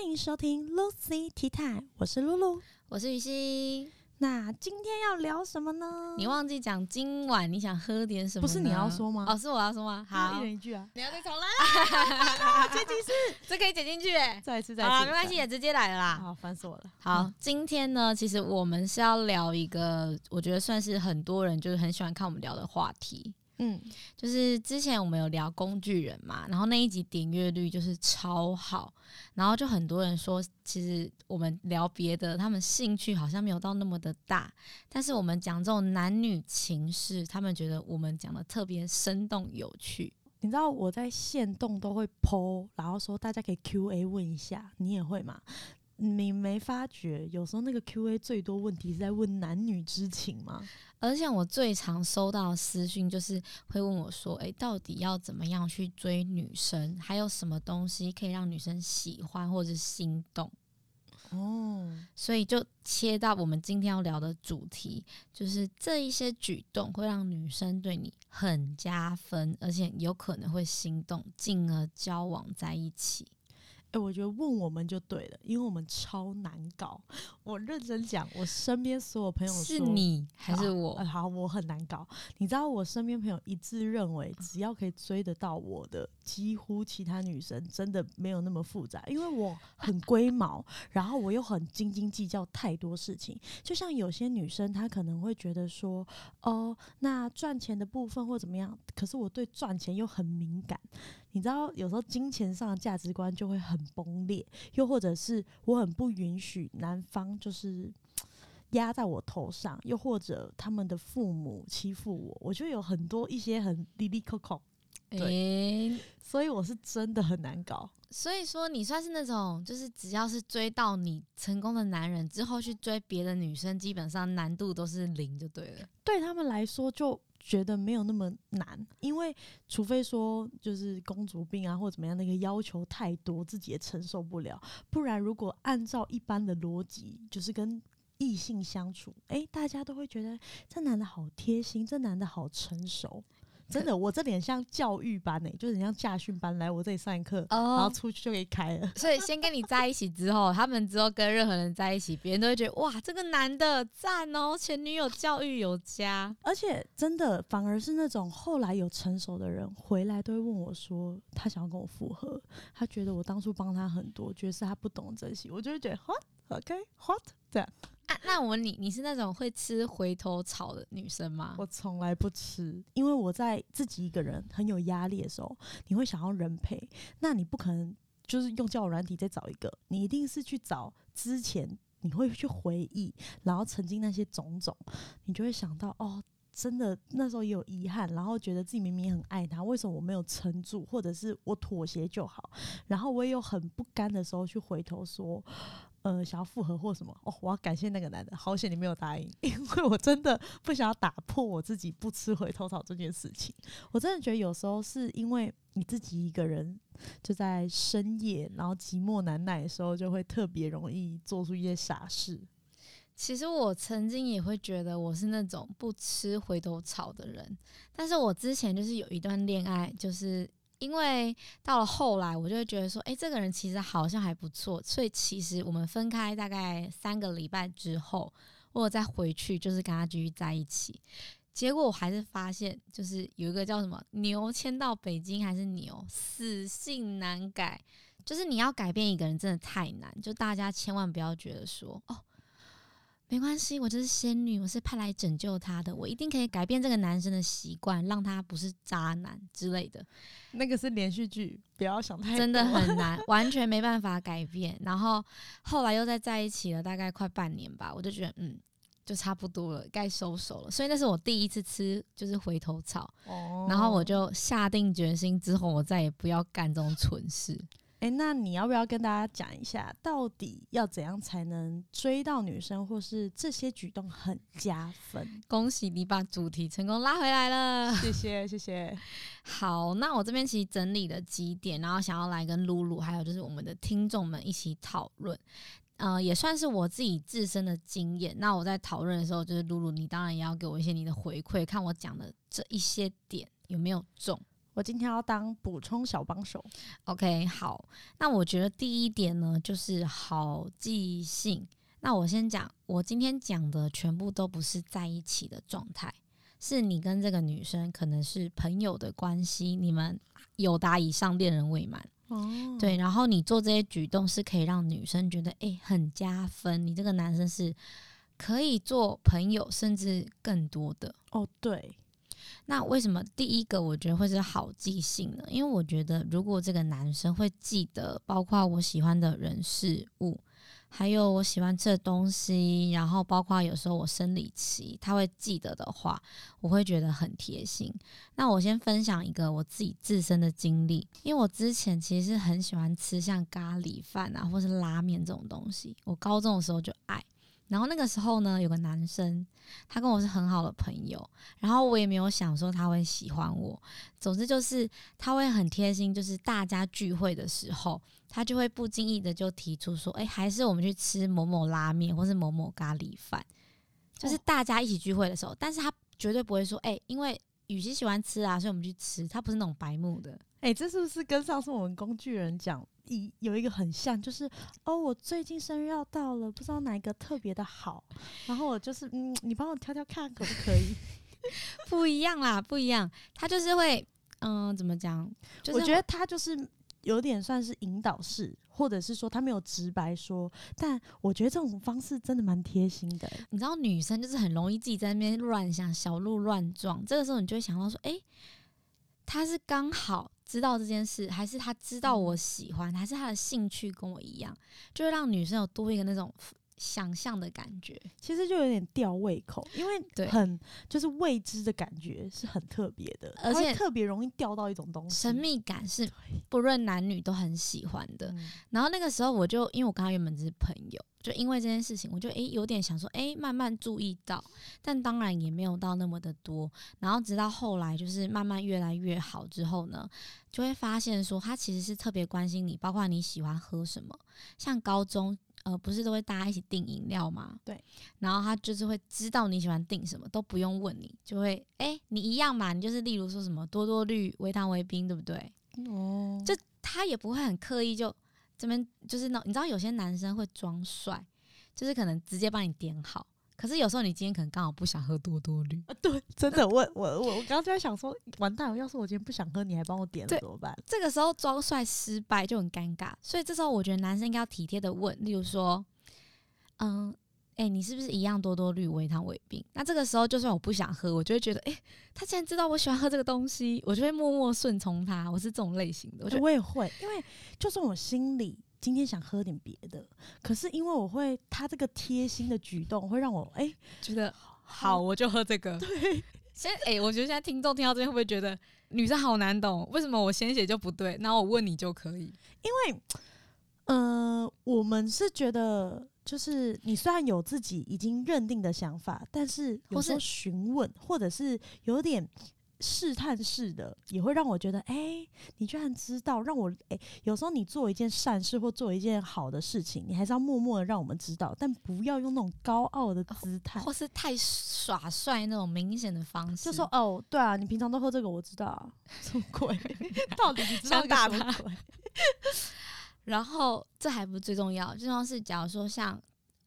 欢迎收听 Lucy Tea Time，我是露露。我是雨欣。那今天要聊什么呢？你忘记讲今晚你想喝点什么？不是你要说吗哦，是我要说吗？好一，人一句啊，你要再重来，这集是这可以剪进去哎。再一次，再一次，没关系，也直接来了啦。好，烦死我了。好，今天呢，其实我们是要聊一个，我觉得算是很多人就是很喜欢看我们聊的话题，嗯，就是之前我们有聊工具人嘛，然后那一集点阅率就是超好，然后就很多人说，其实我们聊别的，他们兴趣好像没有到那么的大，但是我们讲这种男女情事，他们觉得我们讲的特别生动有趣。你知道我在线动都会 PO，然后说大家可以 Q&A 问一下，你也会吗？你没发觉有时候那个 Q&A 最多问题是在问男女之情吗？而且我最常收到私讯就是会问我说：“诶，到底要怎么样去追女生？还有什么东西可以让女生喜欢或者是心动？”哦，所以就切到我们今天要聊的主题，就是这一些举动会让女生对你很加分，而且有可能会心动，进而交往在一起。哎、我觉得问我们就对了，因为我们超难搞。我认真讲，我身边所有朋友是你还是呃我？好，我很难搞。你知道，我身边朋友一致认为，只要可以追得到我的，几乎其他女生真的没有那么复杂，因为我很龟毛，然后我又很斤斤计较太多事情。就像有些女生，她可能会觉得说，哦，那赚钱的部分或怎么样，可是我对赚钱又很敏感。你知道，有时候金钱上的价值观就会很崩裂，又或者是我很不允许男方就是 压在我头上，又或者他们的父母欺负我，我就有很多一些很滴滴扣扣，诶、所以我是真的很难搞。所以说你算是那种，就是只要是追到你成功的男人之后去追别的女生，基本上难度都是零就对了。对他们来说就觉得没有那么难，因为除非说就是公主病啊或怎么样，那个要求太多，自己也承受不了。不然如果按照一般的逻辑，就是跟异性相处，诶，大家都会觉得这男的好贴心，这男的好成熟。真的，我这脸像教育班诶、就是很像驾训班来我这里上一课，然后哦，出去就可以开了。所 以先跟你在一起之后，他们之后跟任何人在一起，别人都会觉得哇，这个男的赞哦，前女友教育有加。而且真的，反而是那种后来有成熟的人回来都会问我说，他想要跟我复合，他觉得我当初帮他很多，觉得是他不懂珍惜，我就会觉得 what OK what 这样，啊，那我问你，你是那种会吃回头草的女生吗？我从来不吃，因为我在自己一个人很有压力的时候，你会想要人陪，那你不可能就是用交友软体再找一个，你一定是去找之前你会去回忆，然后曾经那些种种，你就会想到哦。真的那时候也有遗憾，然后觉得自己明明很爱他，为什么我没有撑住，或者是我妥协就好？然后我也有很不甘的时候去回头说，呃，想要复合或什么？哦，我要感谢那个男的，好险你没有答应，因为我真的不想要打破我自己不吃回头草这件事情。我真的觉得有时候是因为你自己一个人就在深夜，然后寂寞难耐的时候，就会特别容易做出一些傻事。其实我曾经也会觉得我是那种不吃回头草的人，但是我之前就是有一段恋爱，就是因为到了后来，我就会觉得说，诶，这个人其实好像还不错，所以其实我们分开大概三个礼拜之后，我再回去，就是跟他继续在一起。结果我还是发现，就是有一个叫什么牛迁到北京还是牛，死性难改。就是你要改变一个人真的太难，就大家千万不要觉得说哦，没关系，我就是仙女，我是派来拯救他的，我一定可以改变这个男生的习惯，让他不是渣男之类的，那个是连续剧，不要想太多真的很 难，完全没办法改变。然后后来又再在一起了，大概快半年吧，我就觉得嗯。就差不多了，该收手了。所以那是我第一次吃，就是回头草。哦然后我就下定决心，之后我再也不要干这种蠢事。诶，那你要不要跟大家讲一下，到底要怎样才能追到女生，或是这些举动很加分？恭喜你把主题成功拉回来了。谢谢，谢谢。好，那我这边其实整理了几点，然后想要来跟露露还有就是我们的听众们一起讨论。呃，也算是我自己自身的经验。那我在讨论的时候，就是露露，你当然也要给我一些你的回馈，看我讲的这一些点有没有中。我今天要当补充小帮手。OK，好，那我觉得第一点呢，就是好记性。那我先讲，我今天讲的全部都不是在一起的状态，是你跟这个女生可能是朋友的关系，你们有达以上恋人未满。哦，对，然后你做这些举动是可以让女生觉得诶很加分，你这个男生是可以做朋友，甚至更多的。哦，对，那为什么第一个我觉得会是好记性呢？因为我觉得如果这个男生会记得，包括我喜欢的人事物，还有我喜欢吃的东西，然后包括有时候我生理期，他会记得的话，我会觉得很贴心。那我先分享一个我自己自身的经历，因为我之前其实很喜欢吃像咖喱饭啊，或是拉面这种东西，我高中的时候就爱。然后那个时候呢，有个男生，他跟我是很好的朋友，然后我也没有想说他会喜欢我。总之就是他会很贴心，就是大家聚会的时候，他就会不经意的就提出说：“哎、还是我们去吃某某拉面，或是某某咖喱饭。”就是大家一起聚会的时候，但是他绝对不会说：“哎、因为雨熙喜欢吃啊，所以我们去吃。”他不是那种白目的。哎、这是不是跟上次我们工具人讲一有一个很像？就是哦，我最近生日要到了，不知道哪一个特别的好，然后我就是嗯，你帮我挑挑看可不可以？不一样啦，不一样。他就是会，嗯、怎么讲？就是我觉得他就是有点算是引导式，或者是说他没有直白说，但我觉得这种方式真的蛮贴心的、欸你知道女生就是很容易自己在那边乱想，小鹿乱撞。这个时候你就会想到说，诶，他是刚好知道这件事，还是他知道我喜欢，还是他的兴趣跟我一样，就会让女生有多一个那种想象的感觉。其实就有点吊胃口，因为对很就是未知的感觉是很特别的，而且特别容易钓到一种东西，神秘感是不论男女都很喜欢的。嗯然后那个时候我就因为我跟他原本只是朋友，就因为这件事情，我就诶有点想说诶慢慢注意到，但当然也没有到那么的多。然后直到后来就是慢慢越来越好之后呢，就会发现说他其实是特别关心你，包括你喜欢喝什么，像高中。呃，不是都会大家一起订饮料吗？对。然后他就是会知道你喜欢订什么，都不用问你，就会诶，你一样嘛，你就是例如说什么多多绿、微糖微冰，对不对？哦，就他也不会很刻意就这边就是那你知道有些男生会装帅，就是可能直接帮你点好。可是有时候你今天可能刚好不想喝多多绿，啊对，真的，我我我我刚刚就在想说，完蛋了，要是我今天不想喝，你还帮我点了怎么办？这个时候装帅失败就很尴尬。所以这时候我觉得男生应该要体贴的问，例如说，嗯，哎、你是不是一样多多绿微糖微冰？那这个时候就算我不想喝，我就会觉得，哎、他既然知道我喜欢喝这个东西，我就会默默顺从他。我是这种类型的，我觉得我也会，因为就算我心里今天想喝点别的，可是因为我会他这个贴心的举动，会让我哎、觉得好，我就喝这个。对，现在哎、我觉得现在听众听到这边会不会觉得女生好难懂？为什么我先写就不对？然后我问你就可以？因为呃，我们是觉得。就是你虽然有自己已经认定的想法，但是有或时候询问或者是有点试探式的，也会让我觉得，哎、你居然知道，让我哎、有时候你做一件善事或做一件好的事情，你还是要默默的让我们知道，但不要用那种高傲的姿态，或是太耍帅那种明显的方式，就说哦，对啊，你平常都喝这个，我知道啊，什么鬼？到底你知道想打个什么他鬼？然后这还不是最重要，最重要是假如说像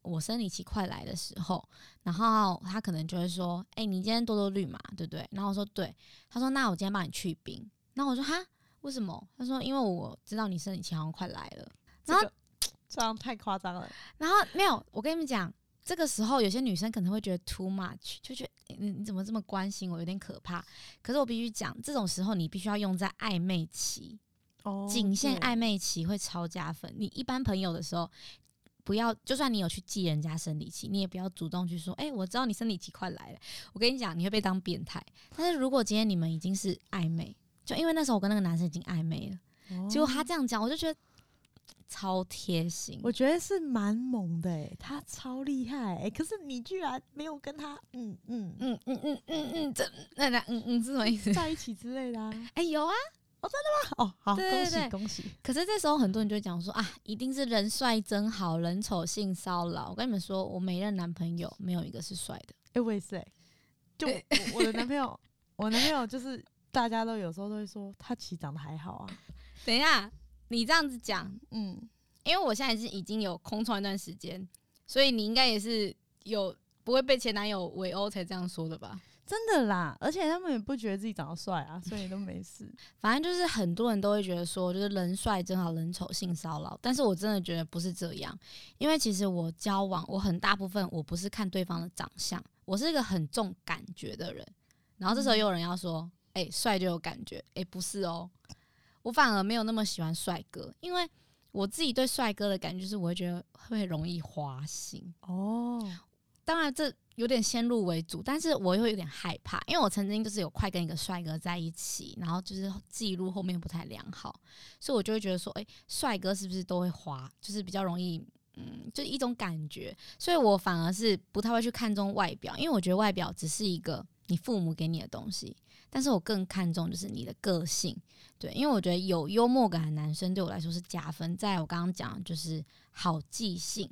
我生理期快来的时候，然后他可能就会说：“哎、你今天多多绿嘛，对不对？”然后我说：“对。”他说：“那我今天帮你去冰。”然后我说：“哈，为什么？”他说：“因为我知道你生理期好像快来了。”然后这个这样太夸张了。然后没有，我跟你们讲，这个时候有些女生可能会觉得 too much，就觉得你你怎么这么关心我，有点可怕。可是我必须讲，这种时候你必须要用在暧昧期，哦仅限暧昧期会超加分。你一般朋友的时候。不要，就算你有去记人家生理期，你也不要主动去说，哎、我知道你生理期快来了。我跟你讲，你会被当变态。但是如果今天你们已经是暧昧，就因为那时候我跟那个男生已经暧昧了，结果他哦这样讲，我就觉得超贴心。我觉得是蛮猛的诶，他超厉害诶，可是你居然没有跟他嗯嗯嗯嗯嗯嗯嗯，这那那嗯嗯是什么意思？在一起之类的啊。哎、有啊，哦，好，对对恭喜恭喜！可是这时候很多人就会讲说啊，一定是人帅真好，人丑性骚扰。我跟你们说，我每任男朋友没有一个是帅的。哎，我也是诶，就我我的男朋友，我男朋友就是大家都有时候都会说他其实长得还好啊。等一下，你这样子讲，嗯，因为我现在是已经有空窗一段时间，所以你应该也是有不会被前男友围殴才这样说的吧？真的啦，而且他们也不觉得自己长得帅啊，所以都没事。反正就是很多人都会觉得说，就是人帅真好，人丑性骚扰。但是我真的觉得不是这样，因为其实我交往，我很大部分我不是看对方的长相，我是一个很重感觉的人。然后这时候又有人要说，哎、帅就有感觉，哎、不是哦，我反而没有那么喜欢帅哥，因为我自己对帅哥的感觉就是我会觉得会容易花心。哦，当然这有点先入为主，但是我又有点害怕，因为我曾经就是有快跟一个帅哥在一起，然后就是记录后面不太良好，所以我就会觉得说，诶，帅哥是不是都会花，就是比较容易，嗯，就一种感觉，所以我反而是不太会去看重外表，因为我觉得外表只是一个你父母给你的东西，但是我更看重就是你的个性，对，因为我觉得有幽默感的男生对我来说是加分，在我刚刚讲就是好记性。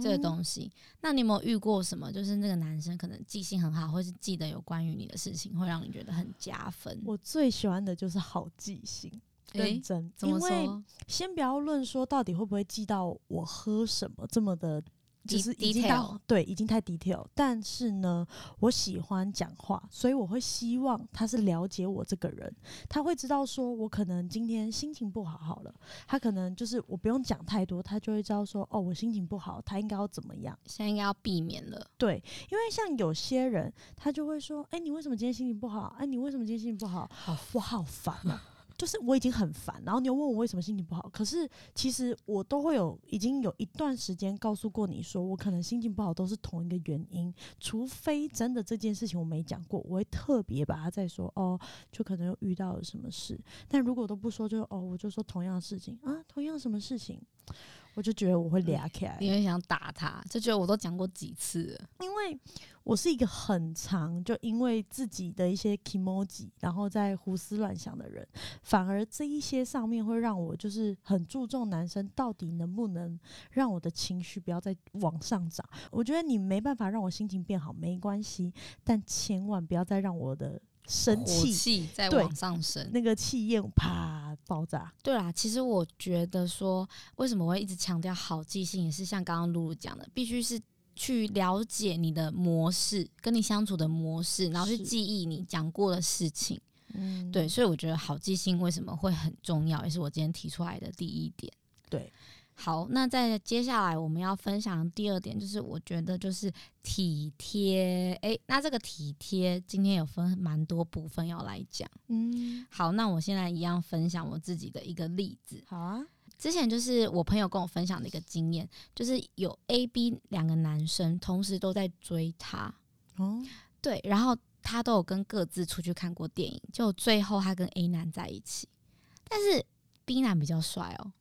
这个。东西。那你有没有遇过什么？就是那个男生可能记性很好，或是记得有关于你的事情，会让你觉得很加分？我最喜欢的就是好记性，认真。因为？先不要论说到底会不会记到我喝什么这么的，就是已经 detail 到对，已经太 detail。但是呢，我喜欢讲话，所以我会希望他是了解我这个人，他会知道说我可能今天心情不好好了，他可能就是我不用讲太多，他就会知道说哦，我心情不好，他应该要怎么样。现在应该要避免了。对，因为像有些人，他就会说：“哎、你为什么今天心情不好？哎、你为什么今天心情不好？我好烦哦、就是我已经很烦，然后你又问我为什么心情不好，可是其实我都会有已经有一段时间告诉过你说，我可能心情不好都是同一个原因，除非真的这件事情我没讲过，我会特别把它再说哦，就可能又遇到了什么事。但如果都不说，就哦，我就说同样的事情啊，同样什么事情，我就觉得我会俩起来。你会想打他，就觉得我都讲过几次了。因为我是一个很长就因为自己的一些 emoji，然后在胡思乱想的人，反而这一些上面会让我就是很注重男生到底能不能让我的情绪不要再往上涨。我觉得你没办法让我心情变好没关系，但千万不要再让我的生气气在对往上升。那个气焰啪爆炸。对啦，其实我觉得说，为什么我会一直强调好记性，也是像刚刚露露讲的，必须是去了解你的模式，跟你相处的模式，然后去记忆你讲过的事情。嗯，对，所以我觉得好记性为什么会很重要，也是我今天提出来的第一点。对，好，那在接下来我们要分享的第二点，就是我觉得就是体贴。诶，那这个体贴今天有分蛮多部分要来讲。嗯，好，那我现在一样分享我自己的一个例子。好啊，之前就是我朋友跟我分享的一个经验，就是有 A、B 两个男生同时都在追她，哦，对，然后他都有跟各自出去看过电影，就最后他跟 A 男在一起，但是 B 男比较帅哦，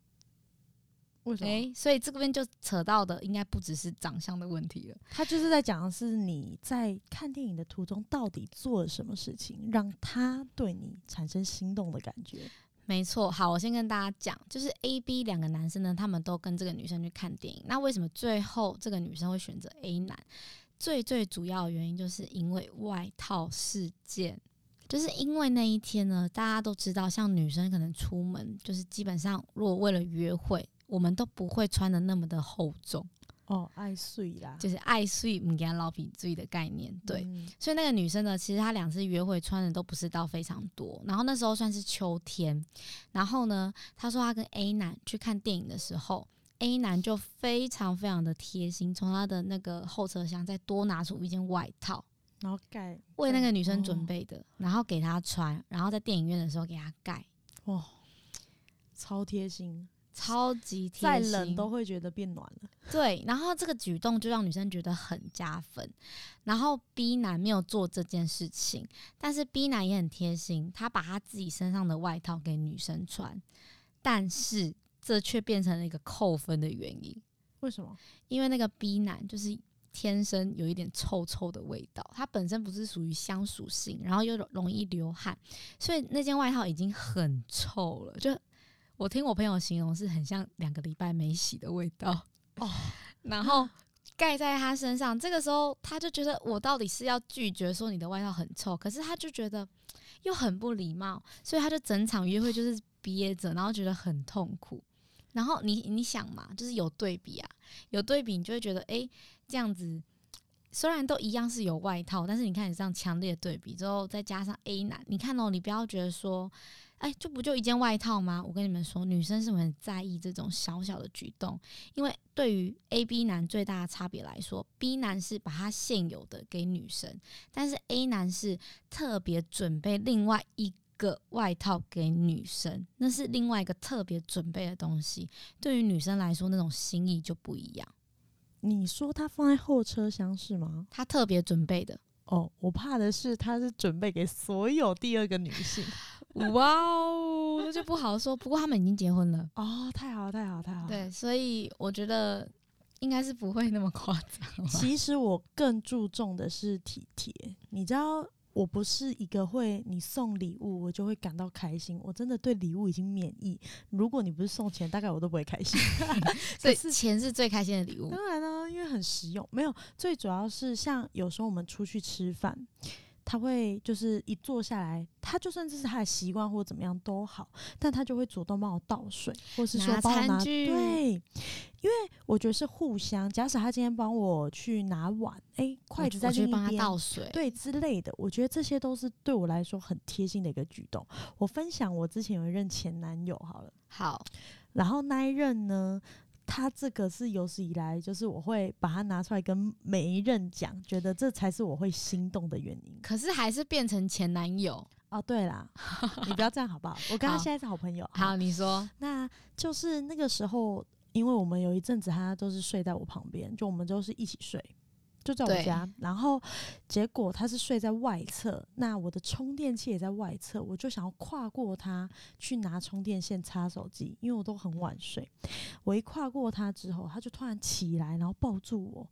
为什么？诶，所以这边就扯到的应该不只是长相的问题了。他就是在讲的是你在看电影的途中到底做了什么事情，让他对你产生心动的感觉。没错，好，我先跟大家讲，就是 A、B 两个男生呢，他们都跟这个女生去看电影。那为什么最后这个女生会选择 A 男？最最主要的原因就是因为外套事件。就是因为那一天呢，大家都知道，像女生可能出门，就是基本上如果为了约会，我们都不会穿的那么的厚重，哦，爱睡啦，就是爱睡唔给他老皮醉的概念。对，嗯。所以那个女生呢，其实她两次约会穿的都不是到非常多，然后那时候算是秋天，然后呢，她说她跟 A 男去看电影的时候，A 男就非常非常的贴心，从他的那个后车厢再多拿出一件外套，然后盖为那个女生准哦备的，然后给她穿，然后在电影院的时候给她盖，哇，超贴心，超级贴再心，冷都会觉得变暖了。对，然后这个举动就让女生觉得很加分。然后 B 男没有做这件事情，但是 B 男也很贴心，他把他自己身上的外套给女生穿，但是这却变成了一个扣分的原因，为什么？因为那个 B 男就是。天生有一点臭臭的味道，他本身不是属于香属性，然后又容易流汗，所以那件外套已经很臭了。就我听我朋友形容是很像两个礼拜没洗的味道 哦，然后盖在他身上。这个时候他就觉得我到底是要拒绝说你的外套很臭，可是他就觉得，又很不礼貌，所以他就整场约会就是憋着，然后觉得很痛苦。然后你你想嘛，就是有对比啊，有对比，你就会觉得，诶，这样子虽然都一样是有外套，但是你看你这样强烈的对比之后，再加上 A 男，你看哦，你不要觉得说，哎，就不就一件外套吗？我跟你们说，女生是很在意这种小小的举动，因为对于 A、B 男最大的差别来说，B 男是把他现有的给女生，但是 A 男是特别准备另外一。个外套给女生，那是另外一个特别准备的东西。对于女生来说，那种心意就不一样。你说他放在后车厢是吗？他特别准备的哦。我怕的是他是准备给所有第二个女性。哇哦，那就不好说。不过他们已经结婚了哦，太好太好太好。对，所以我觉得应该是不会那么夸张。其实我更注重的是体贴，你知道。我不是一个会你送礼物我就会感到开心，我真的对礼物已经免疫。如果你不是送钱，大概我都不会开心。所以钱是最开心的礼物。当然了，因为很实用。没有，最主要是像有时候我们出去吃饭。他会就是一坐下来，他就算这是他的习惯或怎么样都好，但他就会主动帮我倒水，或是说帮我拿对，因为我觉得是互相。假使他今天帮我去拿碗，哎，筷子在另一边倒水，对之类的，我觉得这些都是对我来说很贴心的一个举动。我分享我之前有一任前男友好了，好，然后那一任呢？他这个是有史以来，就是我会把它拿出来跟每一任讲，觉得这才是我会心动的原因。可是还是变成前男友哦。对啦，你不要这样好不好？我跟他现在是好朋友。好，你说，那就是那个时候，因为我们有一阵子他都是睡在我旁边，就我们都是一起睡。就在我家，然后结果他是睡在外侧，那我的充电器也在外侧，我就想要跨过他去拿充电线插手机，因为我都很晚睡。我一跨过他之后，他就突然起来，然后抱住我。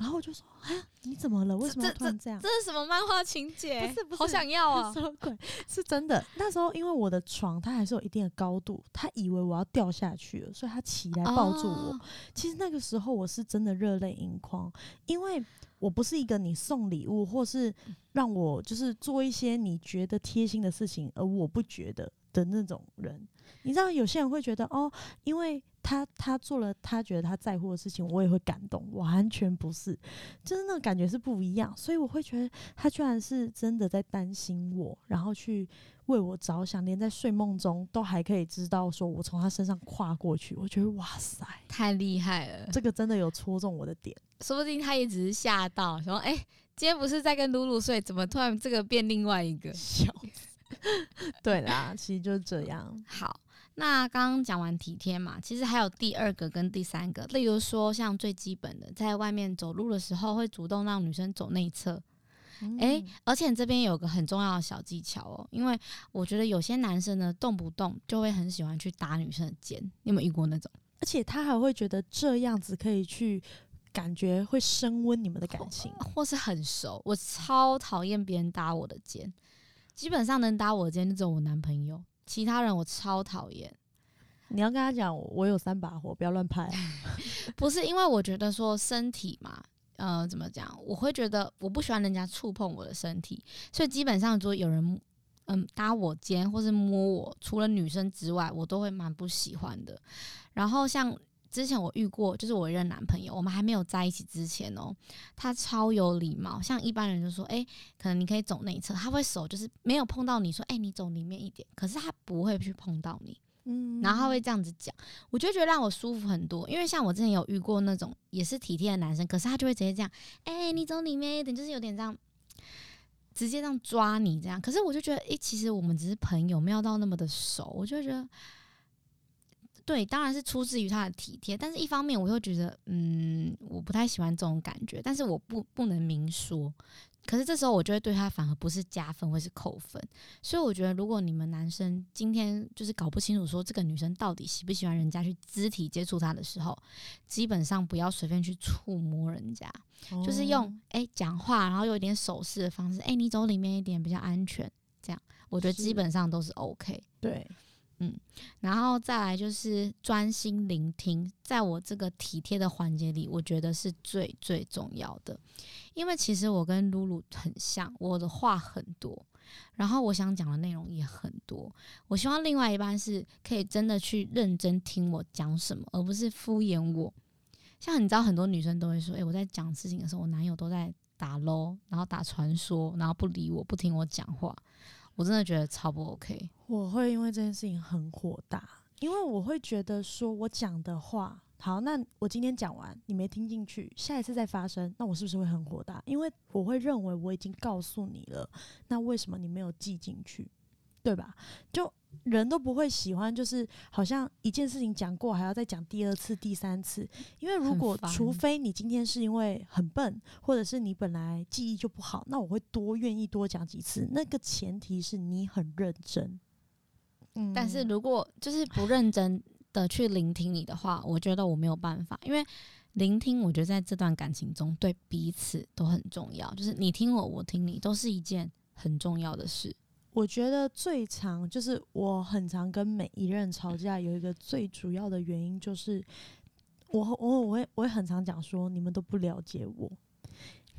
然后我就说：“啊，你怎么了？为什么突然这样？这是什么漫画情节？不是，不是，好想要啊！什么鬼？是真的。那时候因为我的床它还是有一定的高度，他以为我要掉下去了，所以他起来抱住我。其实那个时候我是真的热泪盈眶，因为我不是一个你送礼物或是让我就是做一些你觉得贴心的事情，而我不觉得的那种人。你知道有些人会觉得哦，因为。他他做了他觉得他在乎的事情，我也会感动，完全不是，就是那种感觉是不一样，所以我会觉得他居然是真的在担心我，然后去为我着想，连在睡梦中都还可以知道说我从他身上跨过去，我觉得哇塞，太厉害了，这个真的有戳中我的点，说不定他也只是吓到，说哎，今天不是在跟露露睡，怎么突然这个变另外一个？笑，对啦，其实就是这样，好。那刚刚讲完体贴嘛，其实还有第二个跟第三个，例如说像最基本的，在外面走路的时候会主动让女生走内侧。诶，而且这边有个很重要的小技巧哦，因为我觉得有些男生呢，动不动就会很喜欢去打女生的肩，你有没有遇过那种？而且他还会觉得这样子可以去感觉会升温你们的感情，或是很熟。我超讨厌别人搭我的肩，基本上能搭我的肩就只有我男朋友。其他人我超讨厌，你要跟他讲，我有三把火，不要乱拍。不是因为我觉得说身体嘛，呃，怎么讲？我会觉得我不喜欢人家触碰我的身体，所以基本上如果有人嗯搭我肩或是摸我，除了女生之外，我都会蛮不喜欢的。然后像。之前我遇过，就是我一任男朋友，我们还没有在一起之前哦，他超有礼貌，像一般人就说，哎，可能你可以走内侧，他会手就是没有碰到你说，哎，你走里面一点，可是他不会去碰到你，嗯，然后他会这样子讲，我就觉得让我舒服很多，因为像我之前有遇过那种也是体贴的男生，可是他就会直接这样，哎，你走里面一点，就是有点这样，直接这样抓你这样，可是我就觉得，哎，其实我们只是朋友，没有到那么的熟，我就觉得。对，当然是出自于他的体贴，但是一方面我又觉得，嗯，我不太喜欢这种感觉，但是我不不能明说。可是这时候我就会对他反而不是加分，会是扣分。所以我觉得，如果你们男生今天就是搞不清楚说这个女生到底喜不喜欢人家去肢体接触她的时候，基本上不要随便去触摸人家，就是用哎讲话，然后有一点手势的方式，哎，你走里面一点比较安全，这样我觉得基本上都是 OK。对。嗯，然后再来就是专心聆听，在我这个体贴的环节里，我觉得是最最重要的。因为其实我跟露露很像，我的话很多，然后我想讲的内容也很多。我希望另外一半是可以真的去认真听我讲什么，而不是敷衍我。像你知道，很多女生都会说：“诶，我在讲事情的时候，我男友都在打 l 然后打传说，然后不理我，不听我讲话。”我真的觉得超不 OK。我会因为这件事情很火大，因为我会觉得说我讲的话。好，那我今天讲完，你没听进去，下一次再发生，那我是不是会很火大？因为我会认为我已经告诉你了，那为什么你没有记进去，对吧？就人都不会喜欢，就是好像一件事情讲过，还要再讲第二次、第三次。因为如果除非你今天是因为很笨，或者是你本来记忆就不好，那我会多愿意多讲几次。那个前提是你很认真。嗯，但是如果就是不认真。的去聆听你的话，我觉得我没有办法，因为聆听，我觉得在这段感情中对彼此都很重要。就是你听我，我听你，都是一件很重要的事。我觉得最常就是我很常跟每一任吵架，有一个最主要的原因就是我我我会我会很常讲说，你们都不了解我。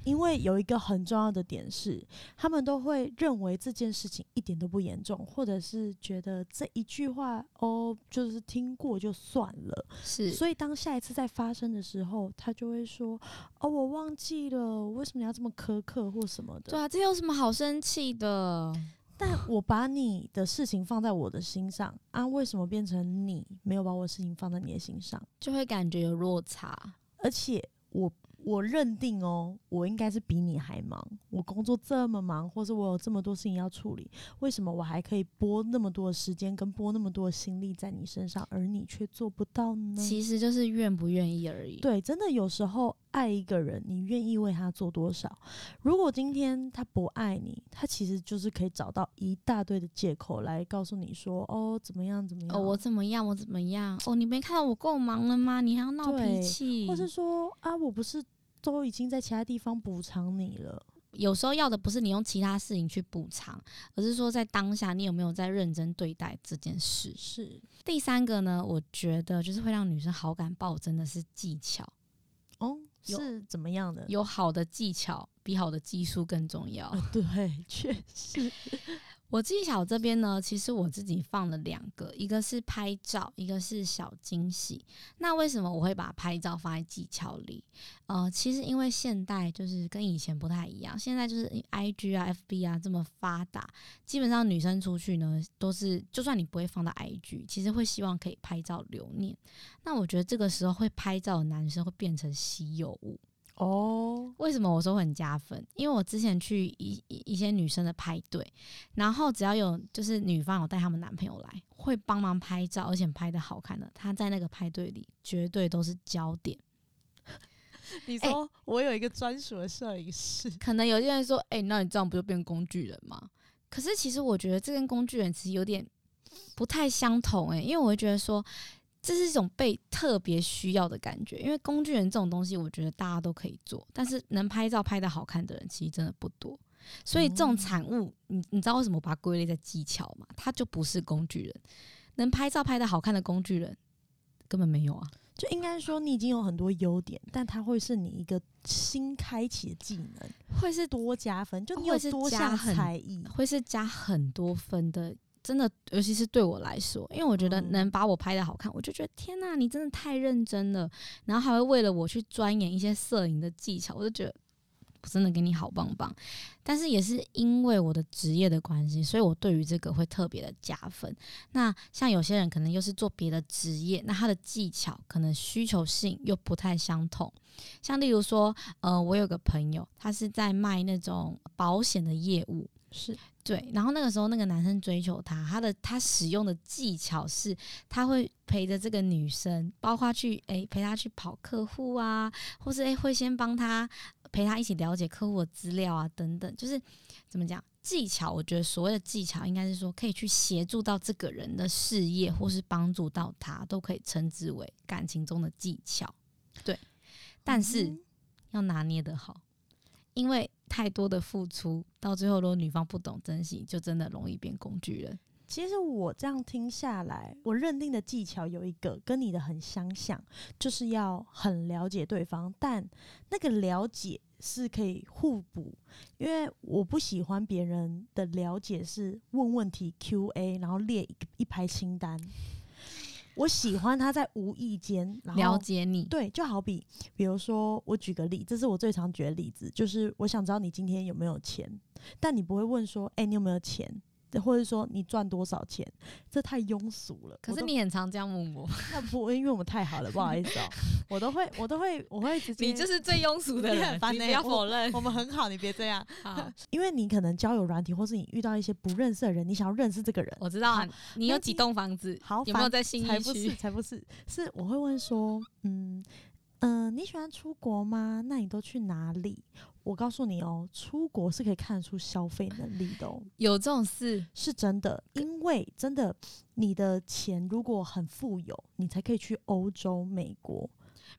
因为有一个很重要的点是，他们都会认为这件事情一点都不严重，或者是觉得这一句话哦，就是听过就算了。是，所以当下一次再发生的时候，他就会说：“哦，我忘记了，为什么你要这么苛刻或什么的？”对啊，这有什么好生气的？但我把你的事情放在我的心上啊，为什么变成你没有把我的事情放在你的心上？就会感觉有落差，而且我。我认定哦，我应该是比你还忙。我工作这么忙，或者我有这么多事情要处理，为什么我还可以拨那么多的时间跟拨那么多的心力在你身上，而你却做不到呢？其实就是愿不愿意而已。对，真的有时候爱一个人，你愿意为他做多少？如果今天他不爱你，他其实就是可以找到一大堆的借口来告诉你说：“哦，怎么样，怎么样？哦，我怎么样，我怎么样？哦，你没看到我够忙了吗？你还要闹脾气？或是说啊，我不是。”都已经在其他地方补偿你了。有时候要的不是你用其他事情去补偿，而是说在当下你有没有在认真对待这件事。是第三个呢？我觉得就是会让女生好感爆增的是技巧。哦，是怎么样的？有好的技巧比好的技术更重要。对，确实。我技巧这边呢，其实我自己放了两个，一个是拍照，一个是小惊喜。那为什么我会把拍照放在技巧里？呃，其实因为现代就是跟以前不太一样，现在就是 I G 啊、F B 啊这么发达，基本上女生出去呢，都是就算你不会放到 I G，其实会希望可以拍照留念。那我觉得这个时候会拍照的男生会变成稀有物。哦，为什么我说很加分？因为我之前去一一些女生的派对，然后只要有就是女方有带他们男朋友来，会帮忙拍照，而且拍的好看的，他在那个派对里绝对都是焦点。你说我有一个专属的摄影师，可能有些人说，哎，那你这样不就变工具人吗？可是其实我觉得这跟工具人其实有点不太相同，哎，因为我会觉得说。这是一种被特别需要的感觉，因为工具人这种东西，我觉得大家都可以做，但是能拍照拍的好看的人其实真的不多。所以这种产物，你你知道为什么把它归类在技巧吗？它就不是工具人，能拍照拍的好看的工具人根本没有啊。就应该说你已经有很多优点，但它会是你一个新开启的技能，会是多加分，就你有多项才艺，会是加很多分的。真的，尤其是对我来说，因为我觉得能把我拍的好看，我就觉得天哪，你真的太认真了。然后还会为了我去钻研一些摄影的技巧，我就觉得真的给你好棒棒。但是也是因为我的职业的关系，所以我对于这个会特别的加分。那像有些人可能又是做别的职业，那他的技巧可能需求性又不太相同。像例如说，呃，我有个朋友，他是在卖那种保险的业务。是对，然后那个时候那个男生追求她，他的他使用的技巧是，他会陪着这个女生，包括去诶陪她去跑客户啊，或是诶会先帮她陪她一起了解客户的资料啊等等，就是怎么讲技巧？我觉得所谓的技巧，应该是说可以去协助到这个人的事业，或是帮助到他，都可以称之为感情中的技巧。对，但是要拿捏得好，因为。太多的付出，到最后如果女方不懂珍惜，就真的容易变工具人。其实我这样听下来，我认定的技巧有一个跟你的很相像，就是要很了解对方，但那个了解是可以互补。因为我不喜欢别人的了解是问问题 Q&A，然后列一排清单。我喜欢他在无意间了解你，对，就好比，比如说，我举个例，这是我最常举的例子，就是我想知道你今天有没有钱，但你不会问说，哎、你有没有钱，或者说你赚多少钱，这太庸俗了。可是你很常这样问我，那不，因为我们太好了，不好意思哦、我都会，我都会，我会直接，你就是最庸俗的人，你不要否认。我们很好，你别这样，好，因为你可能交友软体，或是你遇到一些不认识的人，你想要认识这个人，我知道啊，你有几栋房子？好有没有烦在新义才不是，区？才不是，是我会问说，嗯嗯、呃你喜欢出国吗？那你都去哪里？我告诉你哦，出国是可以看得出消费能力的哦，有这种事？是真的，因为真的，你的钱如果很富有，你才可以去欧洲、美国。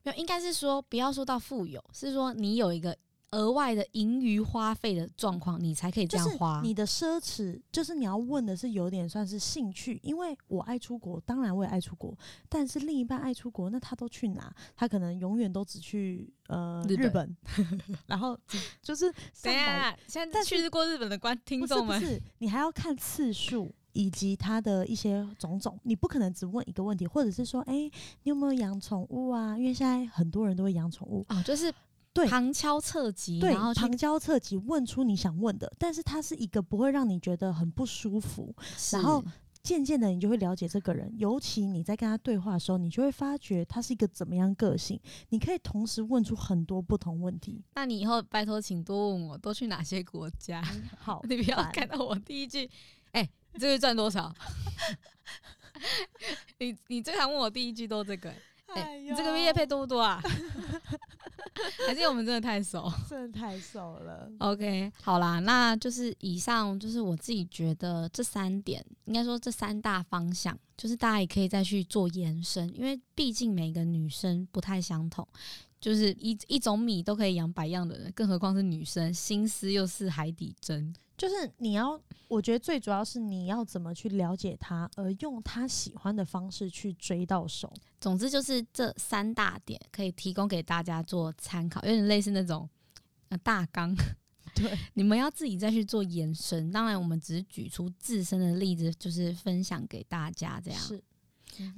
没有，应该是说不要说到富有，是说你有一个额外的盈余花费的状况，你才可以这就是样花。你的奢侈，就是你要问的是有点算是兴趣，因为我爱出国，当然我也爱出国，但是另一半爱出国，那他都去哪？他可能永远都只去呃日日本，然后 就是上等下，现在但去过日本的观听众们，不是，你还要看次数。以及他的一些种种，你不可能只问一个问题，或者是说，哎、你有没有养宠物啊？因为现在很多人都会养宠物，哦，就是对旁敲侧击，对，然后旁敲侧击问出你想问的，但是它是一个不会让你觉得很不舒服，然后渐渐的你就会了解这个人，尤其你在跟他对话的时候，你就会发觉他是一个怎么样个性，你可以同时问出很多不同问题。那你以后拜托，请多问我多去哪些国家？好 你不要看到我第一句，哎、你这个月赚多少？你你最常问我第一句都这个、哎、你这个月业配多不多啊？还是我们真的太熟 真的太熟了。？OK，好啦，那就是以上就是我自己觉得这三点，应该说这三大方向，就是大家也可以再去做延伸，因为毕竟每个女生不太相同。就是一一种米都可以养百样的人，更何况是女生，心思又是海底针。就是你要，我觉得最主要是你要怎么去了解他，而用他喜欢的方式去追到手。总之就是这三大点可以提供给大家做参考，有点类似那种呃大纲，对，你们要自己再去做延伸。当然，我们只是举出自身的例子，就是分享给大家这样。是。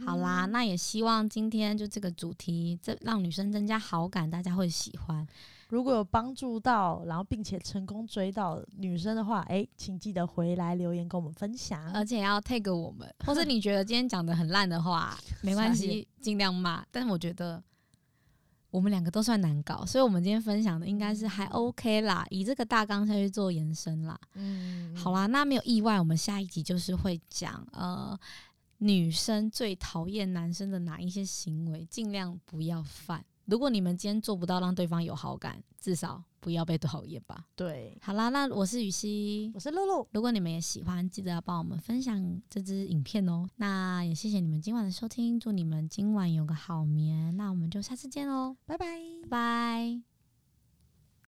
好啦，那也希望今天就这个主题，这让女生增加好感，大家会喜欢。如果有帮助到，然后并且成功追到女生的话，哎、请记得回来留言跟我们分享。而且要 tag 我们，或是你觉得今天讲的很烂的话，没关系，尽量骂。但是我觉得我们两个都算难搞，所以我们今天分享的应该是还 OK 啦，以这个大纲下去做延伸啦。嗯，好啦，那没有意外，我们下一集就是会讲呃女生最讨厌男生的哪一些行为，尽量不要犯。如果你们今天做不到让对方有好感，至少不要被讨厌吧。对，好啦，那我是雨熙，我是露露，如果你们也喜欢，记得要帮我们分享这支影片哦。那也谢谢你们今晚的收听，祝你们今晚有个好眠。那我们就下次见喽，拜拜。拜拜。